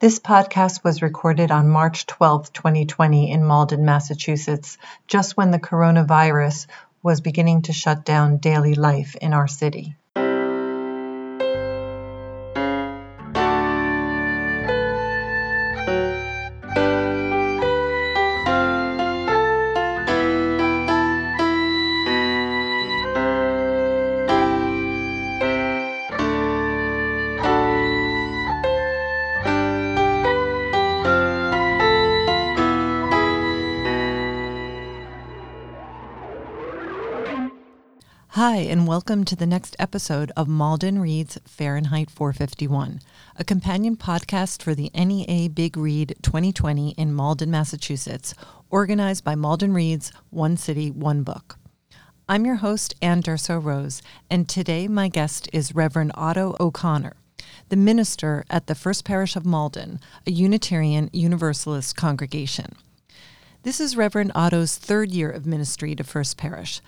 This podcast was recorded on March 12, 2020, in Malden, Massachusetts, just when the coronavirus was beginning to shut down daily life in our city. And welcome to the next episode of Malden Reads Fahrenheit 451, a companion podcast for the NEA Big Read 2020 in Malden, Massachusetts, organized by Malden Reads One City, One Book. I'm your host, Ann Durso Rose, and today my guest is Reverend Otto O'Connor, the minister at the First Parish of Malden, a Unitarian Universalist congregation. This is Reverend Otto's third year of ministry to First Parish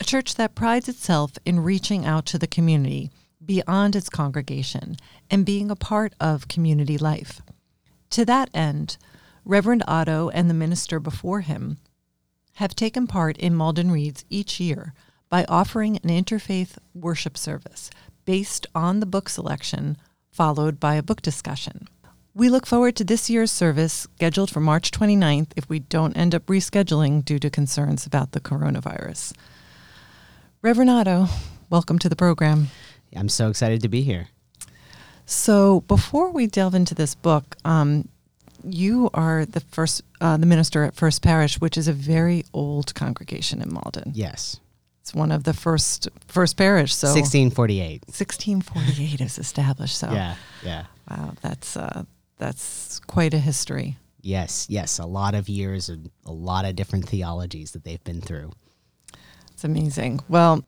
a church that prides itself in reaching out to the community beyond its congregation and being a part of community life. To that end, Reverend Otto and the minister before him have taken part in Malden Reads each year by offering an interfaith worship service based on the book selection, followed by a book discussion. We look forward to this year's service scheduled for March 29th if we don't end up rescheduling due to concerns about the coronavirus. Reverend Otto, welcome to the program. I'm so excited to be here. So, before we delve into this book, um, you are the first, uh, the minister at First Parish, which is a very old congregation in Malden. Yes, it's one of the first first parish. So 1648. 1648 is established. So yeah, yeah. Wow, that's uh, that's quite a history. Yes, yes, a lot of years and a lot of different theologies that they've been through. It's amazing. Well,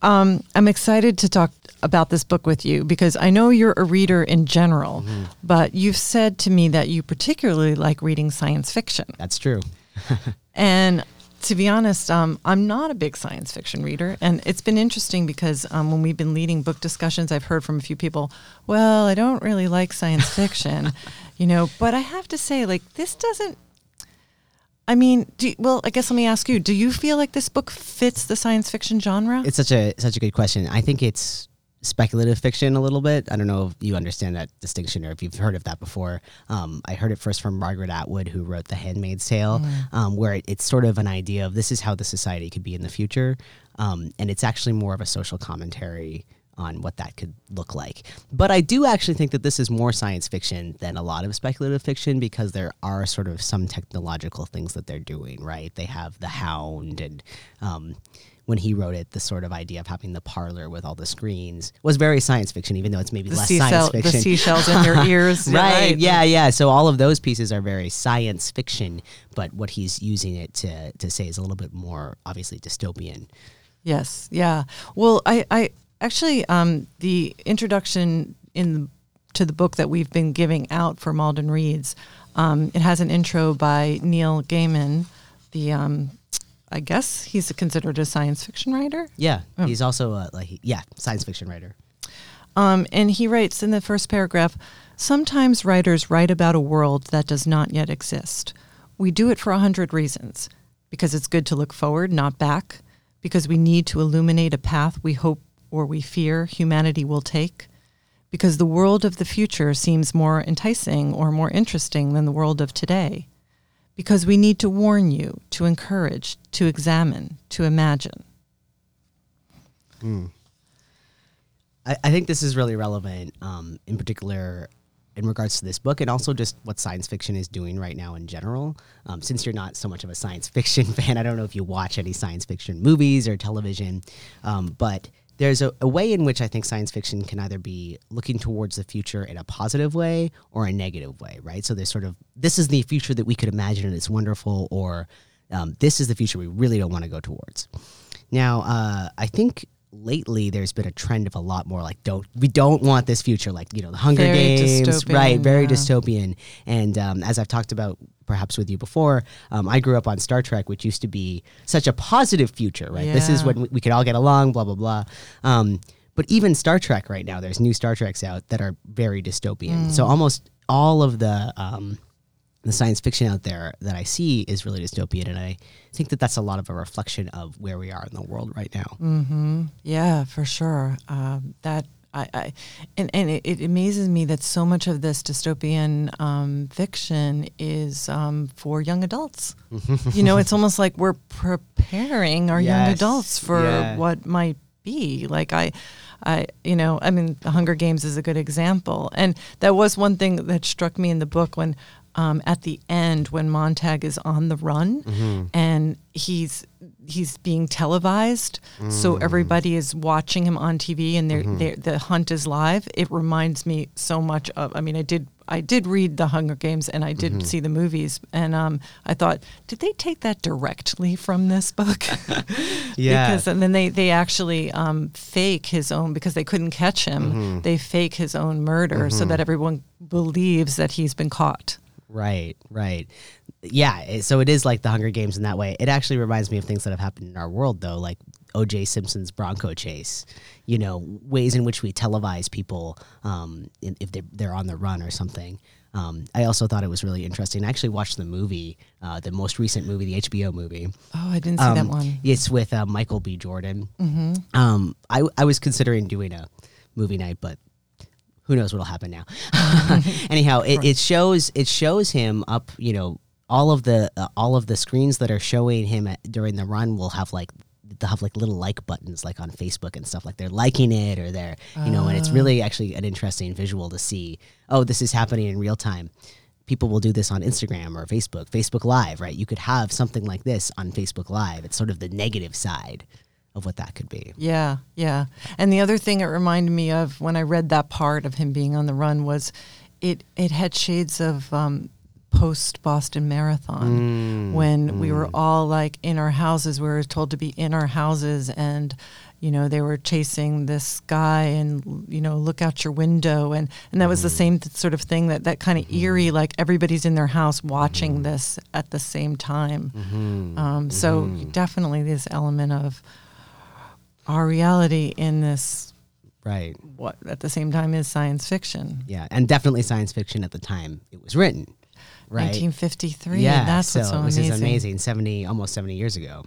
um, I'm excited to talk about this book with you because I know you're a reader in general, mm-hmm. but you've said to me that you particularly like reading science fiction. That's true. and to be honest, um, I'm not a big science fiction reader. And it's been interesting because um, when we've been leading book discussions, I've heard from a few people, well, I don't really like science fiction, you know, but I have to say, like, this doesn't I mean, you, well, I guess let me ask you: Do you feel like this book fits the science fiction genre? It's such a such a good question. I think it's speculative fiction a little bit. I don't know if you understand that distinction or if you've heard of that before. Um, I heard it first from Margaret Atwood, who wrote The Handmaid's Tale, mm. um, where it, it's sort of an idea of this is how the society could be in the future, um, and it's actually more of a social commentary on what that could look like. But I do actually think that this is more science fiction than a lot of speculative fiction because there are sort of some technological things that they're doing, right? They have the hound and um, when he wrote it, the sort of idea of having the parlor with all the screens was very science fiction, even though it's maybe the less science fiction. The seashells in your ears, right, right? Yeah, yeah. So all of those pieces are very science fiction, but what he's using it to to say is a little bit more obviously dystopian. Yes, yeah. Well, I, I Actually, um, the introduction in to the book that we've been giving out for Malden Reads, um, it has an intro by Neil Gaiman. The um, I guess he's considered a science fiction writer. Yeah, oh. he's also a, like yeah science fiction writer. Um, and he writes in the first paragraph Sometimes writers write about a world that does not yet exist. We do it for a hundred reasons because it's good to look forward, not back, because we need to illuminate a path we hope or we fear humanity will take, because the world of the future seems more enticing or more interesting than the world of today, because we need to warn you, to encourage, to examine, to imagine. Mm. I, I, think this is really relevant, um, in particular in regards to this book and also just what science fiction is doing right now in general. Um, since you're not so much of a science fiction fan, I don't know if you watch any science fiction movies or television, um, but there's a, a, way in which I think science fiction can either be looking towards the future in a positive way or a negative way, right? So there's sort of this is the future that we could imagine and it's wonderful, or um, this is the future we really don't want to go towards. Now, uh, I think lately there's been a trend of a lot more like don't we don't want this future like you know the Hunger very Games, right? Very yeah. dystopian. And um, as I've talked about perhaps with you before. Um, I grew up on Star Trek, which used to be such a positive future, right? This is when we, we could all get along, blah blah blah. Um, but even Star Trek right now, there's new Star Treks out that are very dystopian. So almost all of the um, the science fiction out there that I see is really dystopian, and I think that that's a lot of a reflection of where we are in the world right now. Mm-hmm. Yeah, for sure. Um, that I, I and and it, it amazes me that so much of this dystopian um, fiction is um, for young adults. you know, it's almost like we're preparing our young adults for yeah. what might be. Like I, I, you know, I mean, the Hunger Games is a good example, and that was one thing that struck me in the book when. Um, at the end, when Montag is on the run and he's he's being televised, so everybody is watching him on TV, and they're, they're, the hunt is live. It reminds me so much of. I mean, I did I did read the Hunger Games, and I did see the movies, and um, I thought, did they take that directly from this book? Yeah. because and then they they actually um, fake his own because they couldn't catch him. They fake his own murder so that everyone believes that he's been caught. Right, right. Yeah, it- so it is like the Hunger Games in that way. It actually reminds me of things that have happened in our world, though, like O.J. Simpson's Bronco chase. You know, ways in which we televise people um, in, if they're, they're on the run or something. Um, I also thought it was really interesting. I actually watched the movie, uh, the most recent movie, the HBO movie. Oh, I didn't see that Um, one. It's with uh, Michael B. Jordan. Um, I, I was considering doing a movie night, but who knows what'll happen now. Anyhow, it, it shows it shows him up. You know, all of the uh, all of the screens that are showing him at, during the run will have like they'll have like little like buttons like on Facebook and stuff like they're liking it or they're you know and it's really actually an interesting visual to see oh this is happening in real time people will do this on Instagram or Facebook Facebook live right you could have something like this on Facebook live it's sort of the negative side of what that could be Yeah, yeah. And the other thing it reminded me of when I read that part of him being on the run was it it had shades of um, post Boston Marathon mm, when we were mm. all like in our houses. We were told to be in our houses and. You know, they were chasing this guy, and you know, look out your window, and and that was the mm. same th- sort of thing that that kind of mm-hmm. eerie, like everybody's in their house watching mm-hmm. this at the same time. Mm-hmm. Um, so definitely this element of our reality in this right what at the same time is science fiction. yeah and definitely science fiction at the time it was written right 1953. yeah that's so what's so amazing. is amazing 70 almost 70 years ago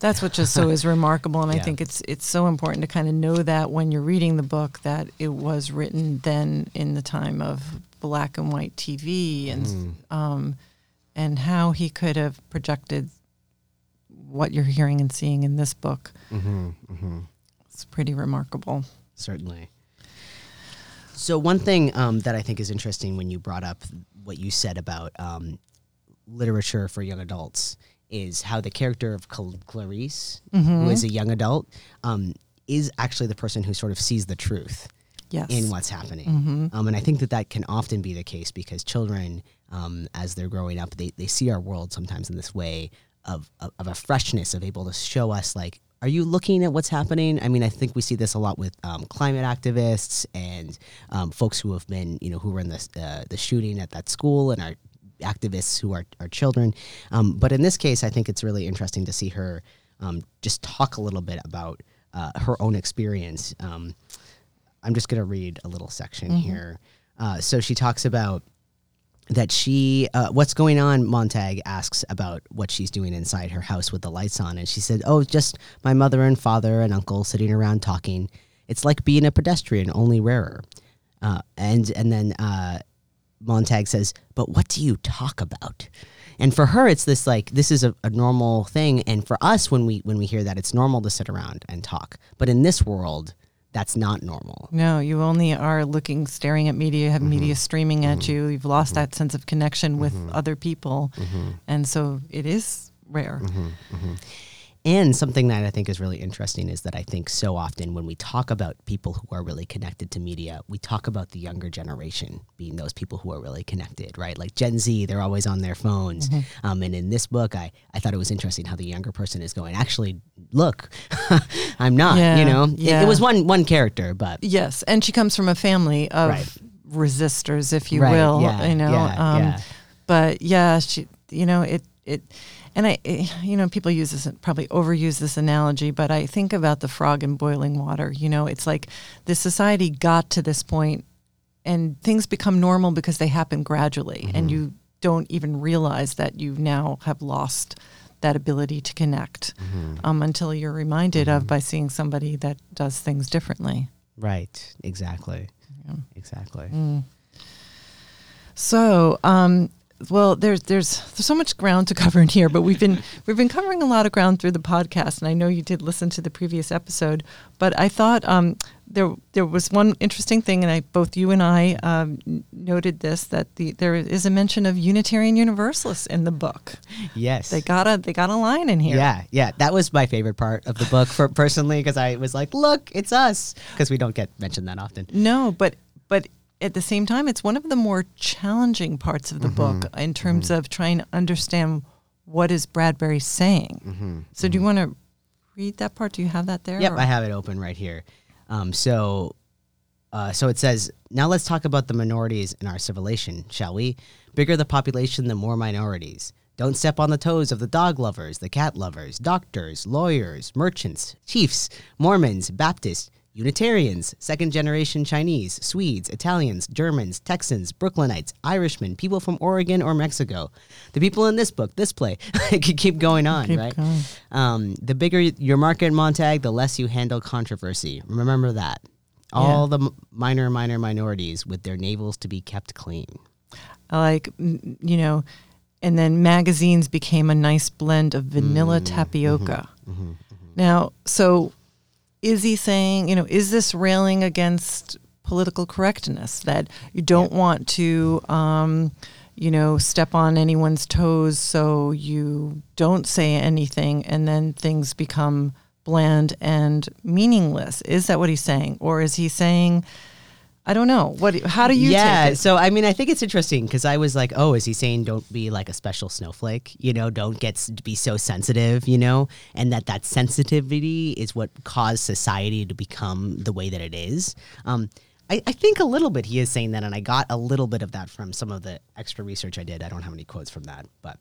That's what just so is remarkable, and I think it's it's so important to kind of know that when you're reading the book that it was written then in the time of black and white TV and Mm. um, and how he could have projected what you're hearing and seeing in this book. mm-hmm, mm-hmm. It's pretty remarkable. certainly. So one thing um, that I think is interesting when you brought up what you said about um, literature for young adults is how the character of Cal- Clarice, who is a young adult, um, is actually the person who sort of sees the truth Yes. in what's happening. Um, and I think that that can often be the case because children, um, as they're growing up, they, they see our world sometimes in this way of, of, of a freshness, of able to show us, like, are you looking at what's happening? I mean, I think we see this a lot with um, climate activists and um, folks who have been, you know, who were in the, uh, the shooting at that school and are activists who are, are children. Um, but in this case, I think it's really interesting to see her um, just talk a little bit about uh, her own experience. Um, I'm just going to read a little section here. Uh, so she talks about that she, uh, what's going on? Montag asks about what she's doing inside her house with the lights on. And she said, Oh, just my mother and father and uncle sitting around talking. It's like being a pedestrian, only rarer. Uh, and, and then uh, Montag says, But what do you talk about? And for her, it's this like this is a, a normal thing. And for us, when we when we hear that, it's normal to sit around and talk. But in this world, that's not normal. No, you only are looking, staring at media, you have Mm-hmm. media streaming at mm-hmm. you. You've lost mm-hmm. that sense of connection with mm-hmm. other people. Mm-hmm. And so it is rare. And something that I think is really interesting is that I think so often when we talk about people who are really connected to media, we talk about the younger generation being those people who are really connected, right? Like Gen Z, they're always on their phones. Um, and in this book, I, I thought it was interesting how the younger person is going, actually, look, I'm not, Yeah, you know? It- It, was one, one character, but Yes. And she comes from a family of Right. resistors, if you Right, will. yeah, you know, yeah, um, yeah. but yeah, she, you know, it, it, and I, you know, people use this, probably overuse this analogy, but I think about the frog in boiling water. You know, it's like the society got to this point and things become normal because they happen gradually and you don't even realize that you now have lost that ability to connect um, until you're reminded of by seeing somebody that does things differently. Right. Exactly. Exactly. So, um, well, there's there's there's so much ground to cover in here, but we've been we've been covering a lot of ground through the podcast, and I know you did listen to the previous episode. But I thought um, there there was one interesting thing, and I both you and I um, noted this that the there is a mention of Unitarian Universalists in the book. Yes. They got a they got a line in here. Yeah, yeah, that was my favorite part of the book for personally because I was like, "Look, it's us," because we don't get mentioned that often. No, but but at the same time, it's one of the more challenging parts of the Mm-hmm. book in terms of trying to understand what is Bradbury saying. Mm-hmm. So, do you want to read that part? Do you have that there? Yep, or- I have it open right here. Um, so, uh, so it says, now let's talk about the minorities in our civilization, shall we? Bigger the population, the more minorities. Don't step on the toes of the dog lovers, the cat lovers, doctors, lawyers, merchants, chiefs, Mormons, Baptists, Unitarians, second generation Chinese, Swedes, Italians, Germans, Texans, Brooklynites, Irishmen, people from Oregon or Mexico. The people in this book, this play. I could keep going on, Keep right? going. Um, the bigger your market, Montag, the less you handle controversy. Remember that. All the m- minor, minor minorities with their navels to be kept clean. I like, you know, and then magazines became a nice blend of vanilla Mm, tapioca. mm-hmm, Now, so is he saying, you know, is this railing against political correctness that you don't want to, um, you know, step on anyone's toes so you don't say anything and then things become bland and meaningless? Is that what he's saying? Or is he saying, I don't know. What? How do you yeah, take it? so I mean, I think it's interesting because I was like, oh, is he saying don't be like a special snowflake? You know, don't get s- be so sensitive. You know, and that that sensitivity is what caused society to become the way that it is. Um, I, I think a little bit he is saying that, and I got a little bit of that from some of the extra research I did. I don't have any quotes from that, but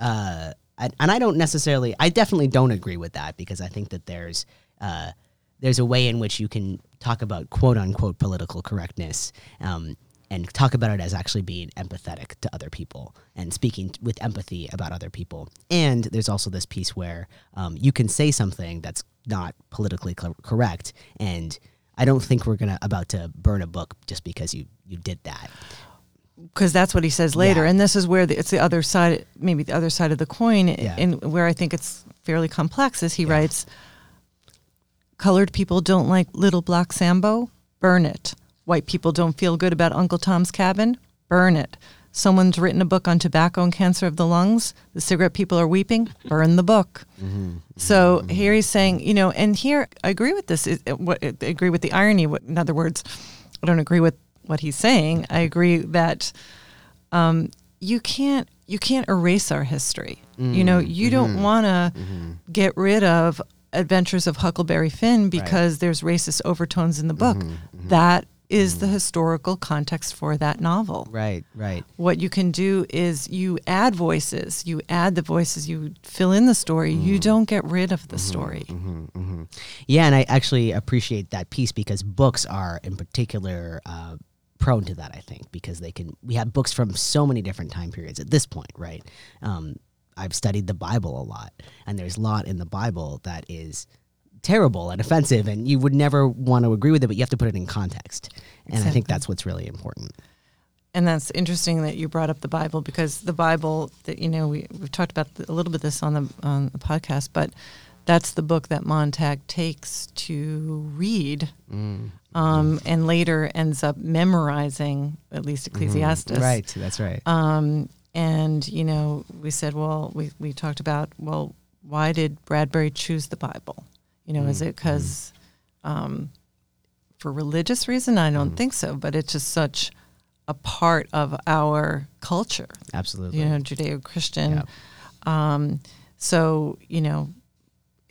uh, and, and I don't necessarily, I definitely don't agree with that because I think that there's uh, there's a way in which you can talk about quote unquote political correctness um, and talk about it as actually being empathetic to other people and speaking with empathy about other people. And there's also this piece where um, you can say something that's not politically cor- correct and I don't think we're gonna about to burn a book just because you you did that. because that's what he says later, Yeah. and this is where the, it's the other side, maybe the other side of the coin, Yeah. and where I think it's fairly complex. Is he writes, "Colored people don't like Little Black Sambo, burn it. White people don't feel good about Uncle Tom's Cabin, burn it. Someone's written a book on tobacco and cancer of the lungs. The cigarette people are weeping, burn the book." So here he's saying, you know, and here I agree with this. Is- What I agree with the irony. What, in other words, I don't agree with what he's saying. I agree that um, you can't you can't erase our history. You know, mm. you don't mm-hmm. want to mm-hmm. get rid of Adventures of Huckleberry Finn because there's racist overtones in the book. Mm-hmm, mm-hmm. That is mm-hmm. the historical context for that novel. Right, right. What you can do is you add voices, you add the voices, you fill in the story. You don't get rid of the story. Yeah, and I actually appreciate that piece because books are in particular uh, prone to that. I think because they can. We have books from so many different time periods at this point, right? Um, I've studied the Bible a lot, and there's a lot in the Bible that is terrible and offensive, and you would never want to agree with it, but you have to put it in context. And I think that's what's really important. And that's interesting that you brought up the Bible because the Bible that you know we we've talked about a little bit this on the on the podcast, but that's the book that Montag takes to read, um, and later ends up memorizing at least Ecclesiastes. Right, that's right. Um, and you know, we said, well, we we talked about, well, why did Bradbury choose the Bible? You know, is it because um, for religious reason? I don't think so, but it's just such a part of our culture. Absolutely. You know, Judeo-Christian. Yep. Um, so you know,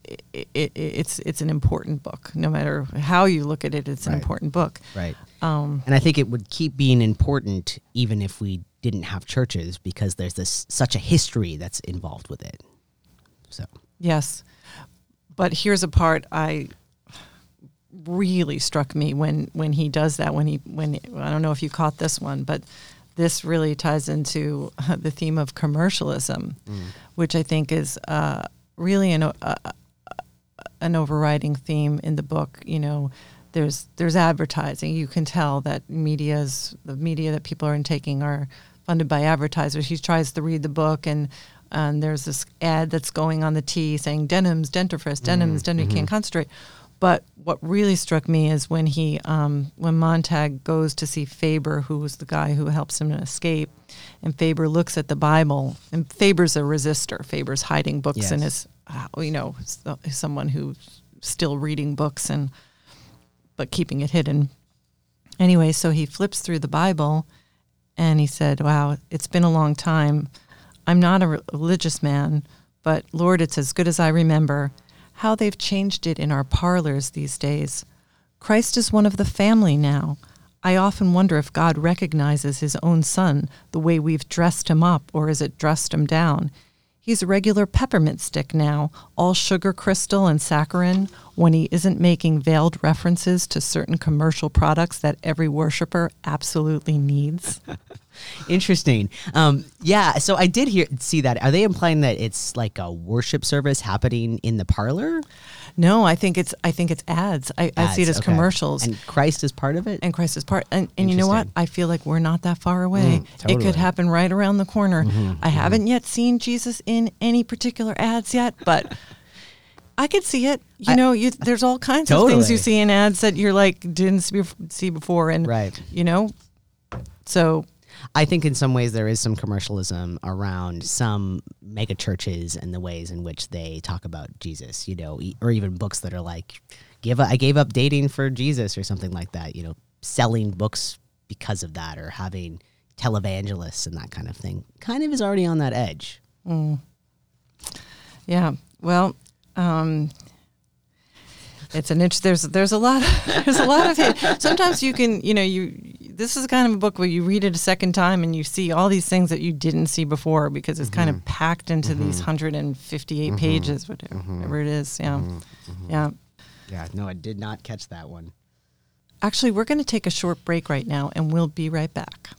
it, it, it's it's an important book. No matter how you look at it, it's an important book. Right. Um, And I think it would keep being important even if we didn't have churches because there's this such a history that's involved with it. So Yes. But here's a part I really struck me when when he does that when he when I don't know if you caught this one but this really ties into the theme of commercialism which I think is uh, really an uh, an overriding theme in the book you know there's there's advertising. You can tell that media's the media that people are intaking are funded by advertisers. He tries to read the book and and there's this ad that's going on the tea saying Denham's dentifrice Denham's Denham you can't concentrate. But what really struck me is when he um, when montag goes to see faber who was the guy who helps him escape and faber looks at the bible and faber's a resistor faber's hiding books in Yes. his uh, you know someone who's still reading books and but keeping it hidden. Anyway so he flips through the bible and he said wow it's been a long time. I'm not a religious man but lord it's as good as i remember. How they've changed it in our parlors these days. Christ is one of the family now. I often wonder if god recognizes his own son the way we've dressed him up or is it dressed him down He's a regular peppermint stick now, all sugar crystal and saccharin, when he isn't making veiled references to certain commercial products that every worshiper absolutely needs. interesting. Um, yeah. So I did hear see that. Are they implying that it's like a worship service happening in the parlor? No, I think it's I think it's ads. I, I see it as okay. commercials. And Christ is part of it. and Christ is part. And, and you know what? I feel like we're not that far away. It totally. Mm-hmm, could happen right around the corner. I haven't yet seen Jesus in any particular ads yet, but I could see it. You I- know, you, there's all kinds of things you see in ads that you're like didn't see, see before, and Right. you know, so I think in some ways there is some commercialism around some mega churches and the ways in which they talk about Jesus, you know, or even books that are like, "Give I gave up dating for Jesus" or something like that. You know, selling books because of that, or having televangelists and that kind of thing. Kind of is already on that edge. Yeah. Well, um, it's an inch. There's there's a lot. there's a lot of. Sometimes you can you know you. This is kind of a book where you read it a second time and you see all these things that you didn't see before because it's kind of mm-hmm. packed into these mm-hmm. 158 mm-hmm. pages, whatever, whatever it is. Yeah. Yeah. Yeah, no, I did not catch that one. Actually, we're going to take a short break right now, and we'll be right back.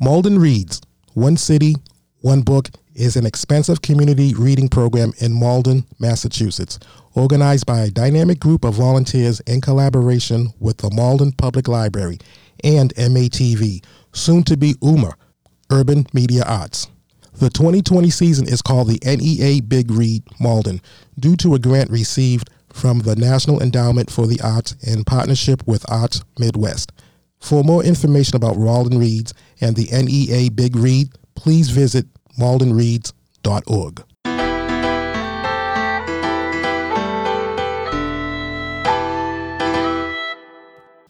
Malden Reads, One City, One Book is an expensive community reading program in Malden, Massachusetts, organized by a dynamic group of volunteers in collaboration with the Malden Public Library and MATV, soon to be UMA, Urban Media Arts. The 2020 season is called the NEA Big Read Malden due to a grant received from the National Endowment for the Arts in partnership with Arts Midwest. For more information about Malden Reads and the NEA Big Read, please visit maldenreads.org.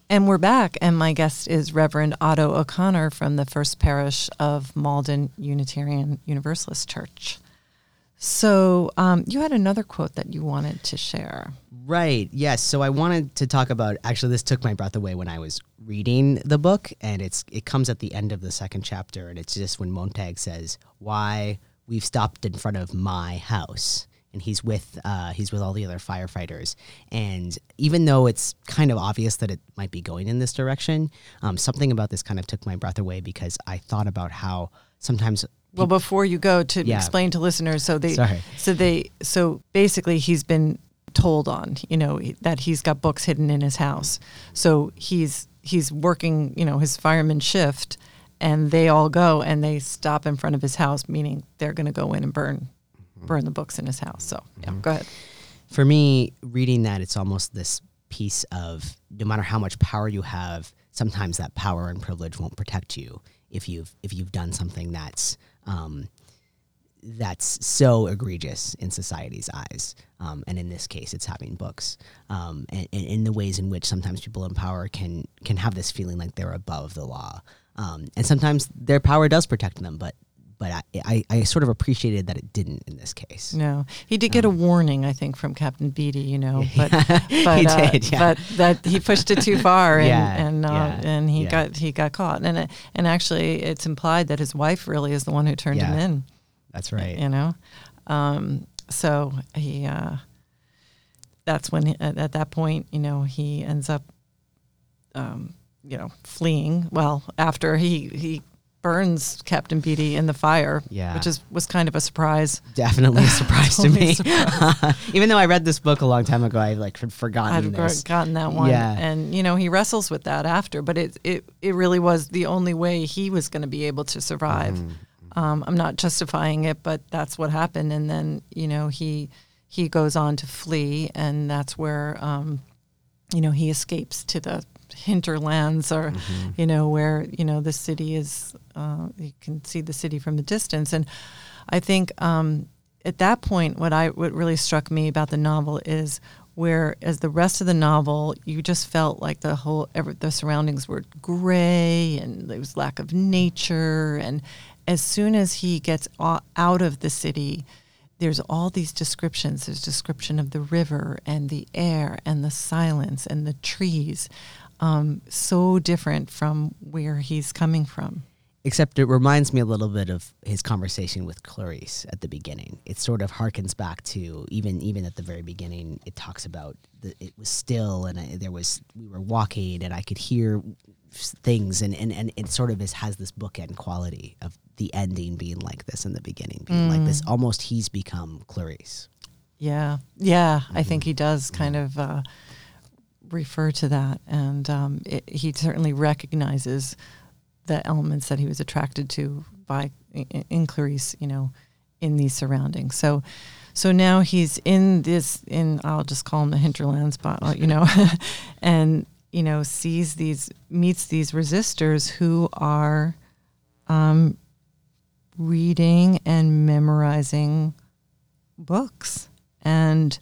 And we're back, and my guest is Reverend Otto O'Connor from the First Parish of Malden Unitarian Universalist Church. So, um, you had another quote that you wanted to share. Right. Yes. So I wanted to talk about actually this took my breath away when I was reading the book and it's it comes at the end of the second chapter and it's just when Montag says why we've stopped in front of my house and he's with uh, he's with all the other firefighters and even though it's kind of obvious that it might be going in this direction um, something about this kind of took my breath away because I thought about how sometimes Well, before you go to Yeah. explain to listeners, so they, Sorry. so they, so basically, he's been told on, you know, that he's got books hidden in his house. So he's he's working, you know, his fireman shift, and they all go and they stop in front of his house, meaning they're going to go in and burn mm-hmm. burn the books in his house. So yeah, mm-hmm. go ahead. for me, reading that, it's almost this piece of no matter how much power you have, sometimes that power and privilege won't protect you if you've if you've done something that's um, that's so egregious in society's eyes. Um, and in this case, it's having books. Um, and, and in the ways in which sometimes people in power can can have this feeling like they're above the law. Um, and sometimes their power does protect them, but but I, I, I sort of appreciated that it didn't in this case. No, he did get a warning, I think, from Captain Beatty. You know, but He but, uh, did, yeah. but that he pushed it too far, and Yeah, and uh, and he got he got caught, and it, and actually, it's implied that his wife really is the one who turned him in. That's right. You know, um, so he uh, that's when he, at, at that point, you know, he ends up, um, you know, fleeing. Well, after he he burns Captain Beatty in the fire, Yeah. which is was kind of a surprise. Definitely a surprise to me. surprise. Even though I read this book a long time ago, I like had forgotten I'd this. gotten that one, Yeah. and you know he wrestles with that after, but it it it really was the only way he was going to be able to survive. Mm-hmm. Um, I'm not justifying it, but that's what happened, and then you know he he goes on to flee, and that's where um, you know he escapes to the hinterlands, or Mm-hmm. you know where you know the city is. Uh, you can see the city from the distance, and I think um, at that point, what I what really struck me about the novel is where, as the rest of the novel, you just felt like the whole ever, the surroundings were gray and there was lack of nature, and as soon as he gets out of the city. There's all these descriptions. There's description of the river and the air and the silence and the trees, um, so different from where he's coming from. Except it reminds me a little bit of his conversation with Clarice at the beginning. It sort of harkens back to even even at the very beginning. It talks about the, it was still and I, there was we were walking and I could hear things and, and, and it sort of is has this bookend quality of the ending being like this and the beginning being like this. Almost he's become Clarice. Yeah, yeah, I think he does kind of uh, refer to that, and um, it, he certainly recognizes the elements that he was attracted to by in, in Clarice, you know, in these surroundings. So, so now he's in this in I'll just call him the hinterlands, but uh, you know, and you know sees these meets these resistors who are um, reading and memorizing books and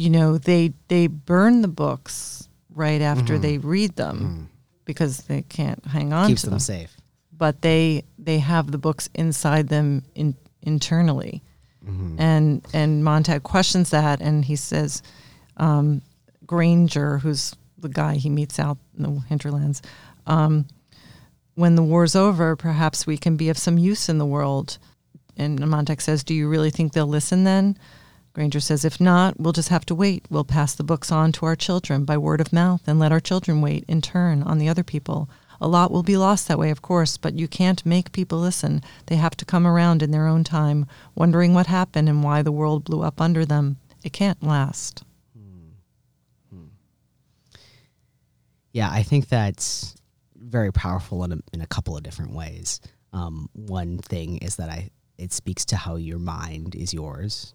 you know they they burn the books right after they read them because they can't hang on Keeps to them them. safe. but they they have the books inside them in, internally. And and Montag questions that and he says um, Granger who's the guy he meets out in the hinterlands um, when the war's over perhaps we can be of some use in the world. And Montag says do you really think they'll listen then Granger says, if not, we'll just have to wait. We'll pass the books on to our children by word of mouth and let our children wait in turn on the other people. A lot will be lost that way, of course, but you can't make people listen. They have to come around in their own time, wondering what happened and why the world blew up under them. It can't last. Yeah, I think that's very powerful in a, in a couple of different ways. Um, one thing is that I it speaks to how your mind is yours,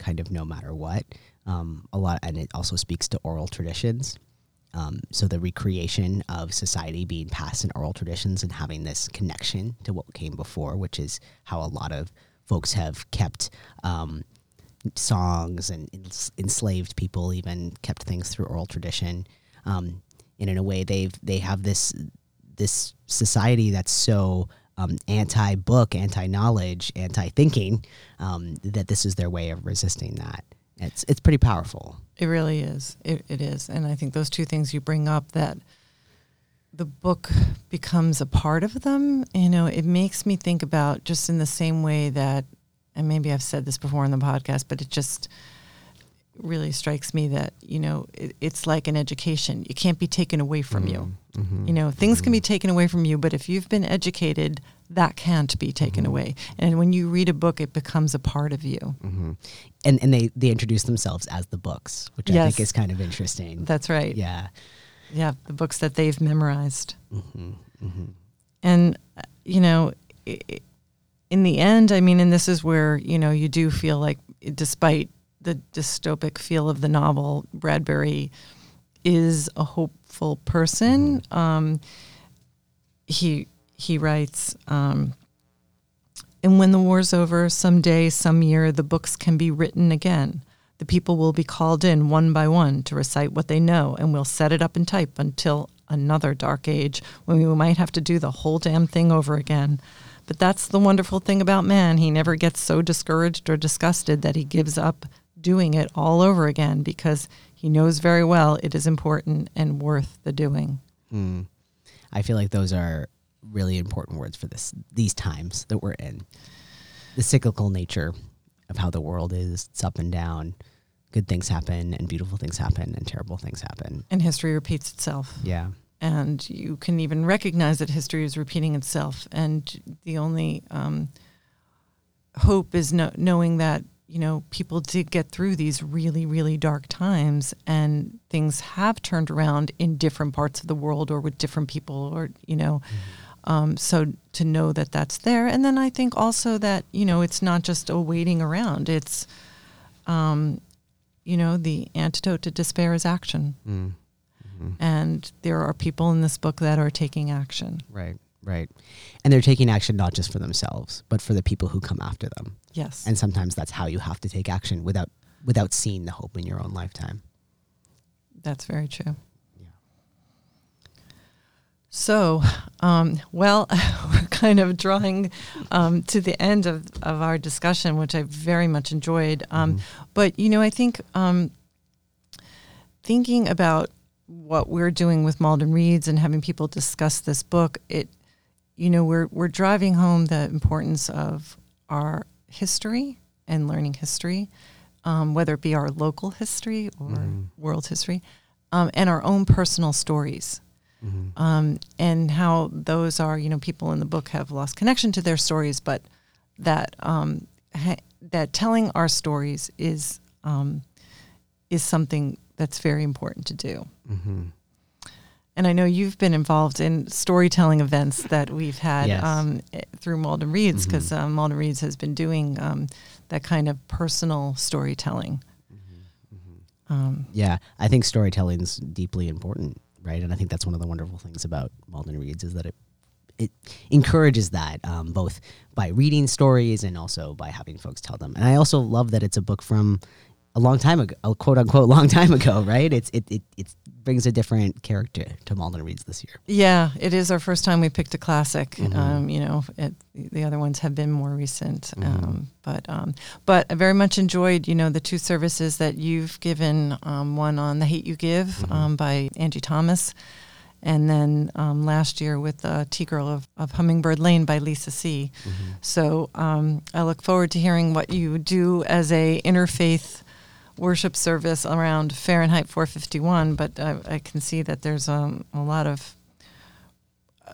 kind of no matter what. Um, a lot, and it also speaks to oral traditions. Um, so the recreation of society being passed in oral traditions and having this connection to what came before, which is how a lot of folks have kept um, songs and enslaved people even kept things through oral tradition. Um, and in a way, they've they have this this society that's so um, anti book, anti knowledge, anti thinking um, that this is their way of resisting that. It's it's pretty powerful. It really is. It, it is. And I think those two things you bring up that the book becomes a part of them, you know, it makes me think about just in the same way that, and maybe I've said this before in the podcast, but it just really strikes me that, you know, it, it's like an education. It can't be taken away from you. Mm-hmm. You know, things can be mm-hmm. taken away from you, but if you've been educated, that can't be taken mm-hmm. away. And when you read a book, it becomes a part of you. And and they they introduce themselves as the books, which I think is kind of interesting. That's right. yeah. Yeah, the books that they've memorized. And, uh, you know, i- i- in the end, I mean, and this is where, you know, you do feel like, despite the dystopic feel of the novel, Bradbury is a hopeful person. Um, he, he writes, um, and when the war's over, someday, some year, the books can be written again. The people will be called in one by one to recite what they know, and we'll set it up in type until another dark age when we might have to do the whole damn thing over again. But that's the wonderful thing about man. He never gets so discouraged or disgusted that he gives up doing it all over again because he knows very well it is important and worth the doing. Mm. I feel like those are really important words for this these times that we're in. The cyclical nature of how the world is, it's up and down. Good things happen and beautiful things happen and terrible things happen. And history repeats itself. Yeah. And you can even recognize that history is repeating itself. And the only um, hope is no- knowing that you know, people did get through these really, really dark times and things have turned around in different parts of the world or with different people or, you know, mm-hmm. um, so to know that that's there. And then I think also that, you know, it's not just a waiting around. It's, um, you know, the antidote to despair is action. Mm. Mm-hmm. And there are people in this book that are taking action. Right. Right. And they're taking action not just for themselves, but for the people who come after them. Yes. And sometimes that's how you have to take action without without seeing the hope in your own lifetime. That's very true. Yeah. So, um, well, we're kind of drawing um, to the end of, of our discussion, which I very much enjoyed. Um, mm-hmm. But, you know, I think um, thinking about what we're doing with Malden Reads and having people discuss this book, it you know, we're we're driving home the importance of our history and learning history, um, whether it be our local history or mm-hmm. world history, um, and our own personal stories. Mm-hmm. Um, and how those are, you know, people in the book have lost connection to their stories, but that um, ha- that telling our stories is um, is something that's very important to do. Mm-hmm. And I know you've been involved in storytelling events that we've had yes. um, eh, through Malden Reads because mm-hmm. um, Malden Reads has been doing um, that kind of personal storytelling. Mm-hmm. Mm-hmm. Um, yeah, I think storytelling is deeply important, right? And I think that's one of the wonderful things about Malden Reads is that it it encourages that um, both by reading stories and also by having folks tell them. And I also love that it's a book from a long time ago, a quote unquote long time ago, right? It's it it it brings a different character to Malden Reads this year. Yeah, it is our first time we picked a classic. Mm-hmm. Um, you know, it, the other ones have been more recent, mm-hmm. um, but um, but I very much enjoyed you know the two services that you've given. Um, one on the Hate You Give mm-hmm. Um, by Angie Thomas. And then um, last year with uh, Tea Girl of, of Hummingbird Lane by Lisa See. Mm-hmm. So I look forward to hearing what you do as a interfaith worship service around Fahrenheit 451, but I, I can see that there's um, a lot of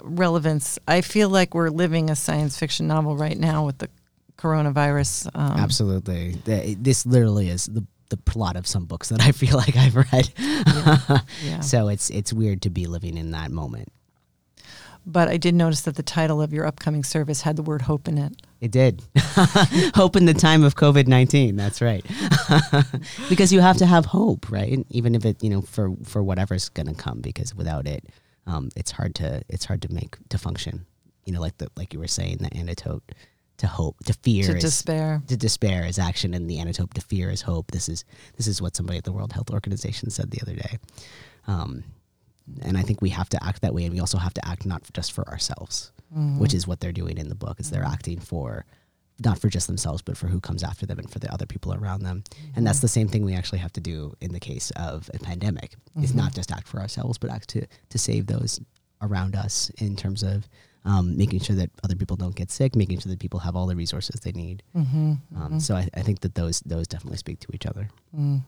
relevance. I feel like we're living a science fiction novel right now with the coronavirus. Um, Absolutely, this literally is the the plot of some books that I feel like I've read. Yeah. yeah. so it's it's weird to be living in that moment. But I did notice that the title of your upcoming service had the word hope in it. It did. hope in the time of COVID 19. That's right. because you have to have hope, right? Even if it, you know, for, for whatever's going to come, because without it, um, it's hard to, it's hard to make, to function. You know, like the, like you were saying, the antidote to hope, to fear, to is, despair, to despair is action, and the antidote to fear is hope. This is this is what somebody at the World Health Organization said the other day. Um, and I think we have to act that way, and we also have to act not just for ourselves, mm-hmm. which is what they're doing in the book. Is they're mm-hmm. acting for not for just themselves, but for who comes after them and for the other people around them. Mm-hmm. And that's mm-hmm. the same thing we actually have to do in the case of a pandemic. Mm-hmm. Is not just act for ourselves, but act to to save those around us in terms of um, making sure that other people don't get sick, making sure that people have all the resources they need. Mm-hmm. Um, so I, I, think that those those definitely speak to each other. Mm.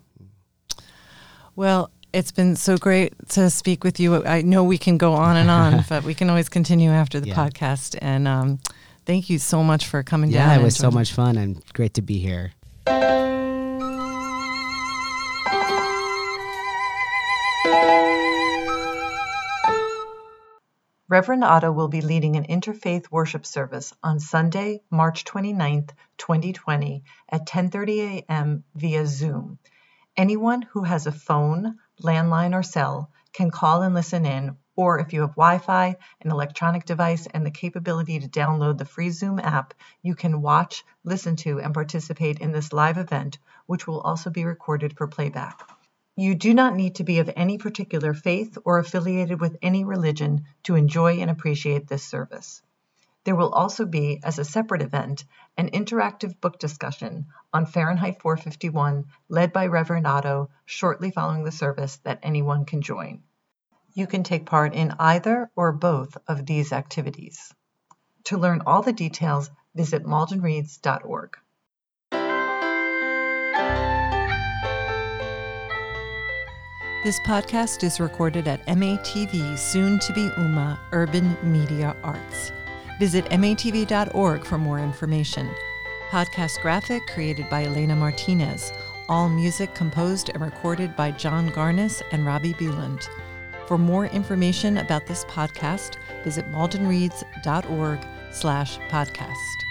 Well, it's been so great to speak with you. I know we can go on and on, but we can always continue after the yeah. podcast. And um, thank you so much for coming yeah, down. Yeah, it was so much fun and great to be here. Reverend Otto will be leading an interfaith worship service on Sunday, March 29th, 2020 at 10:30 a.m. via Zoom. Anyone who has a phone, landline, or cell can call and listen in, or if you have Wi Fi, an electronic device, and the capability to download the free Zoom app, you can watch, listen to, and participate in this live event, which will also be recorded for playback. You do not need to be of any particular faith or affiliated with any religion to enjoy and appreciate this service. There will also be, as a separate event, an interactive book discussion on Fahrenheit 451 led by Reverend Otto shortly following the service that anyone can join. You can take part in either or both of these activities. To learn all the details, visit maldenreads.org. This podcast is recorded at MATV, soon to be UMA Urban Media Arts. Visit matv.org for more information. Podcast graphic created by Elena Martinez. All music composed and recorded by John Garnis and Robbie Beeland. For more information about this podcast, visit maldenreads.org slash podcast.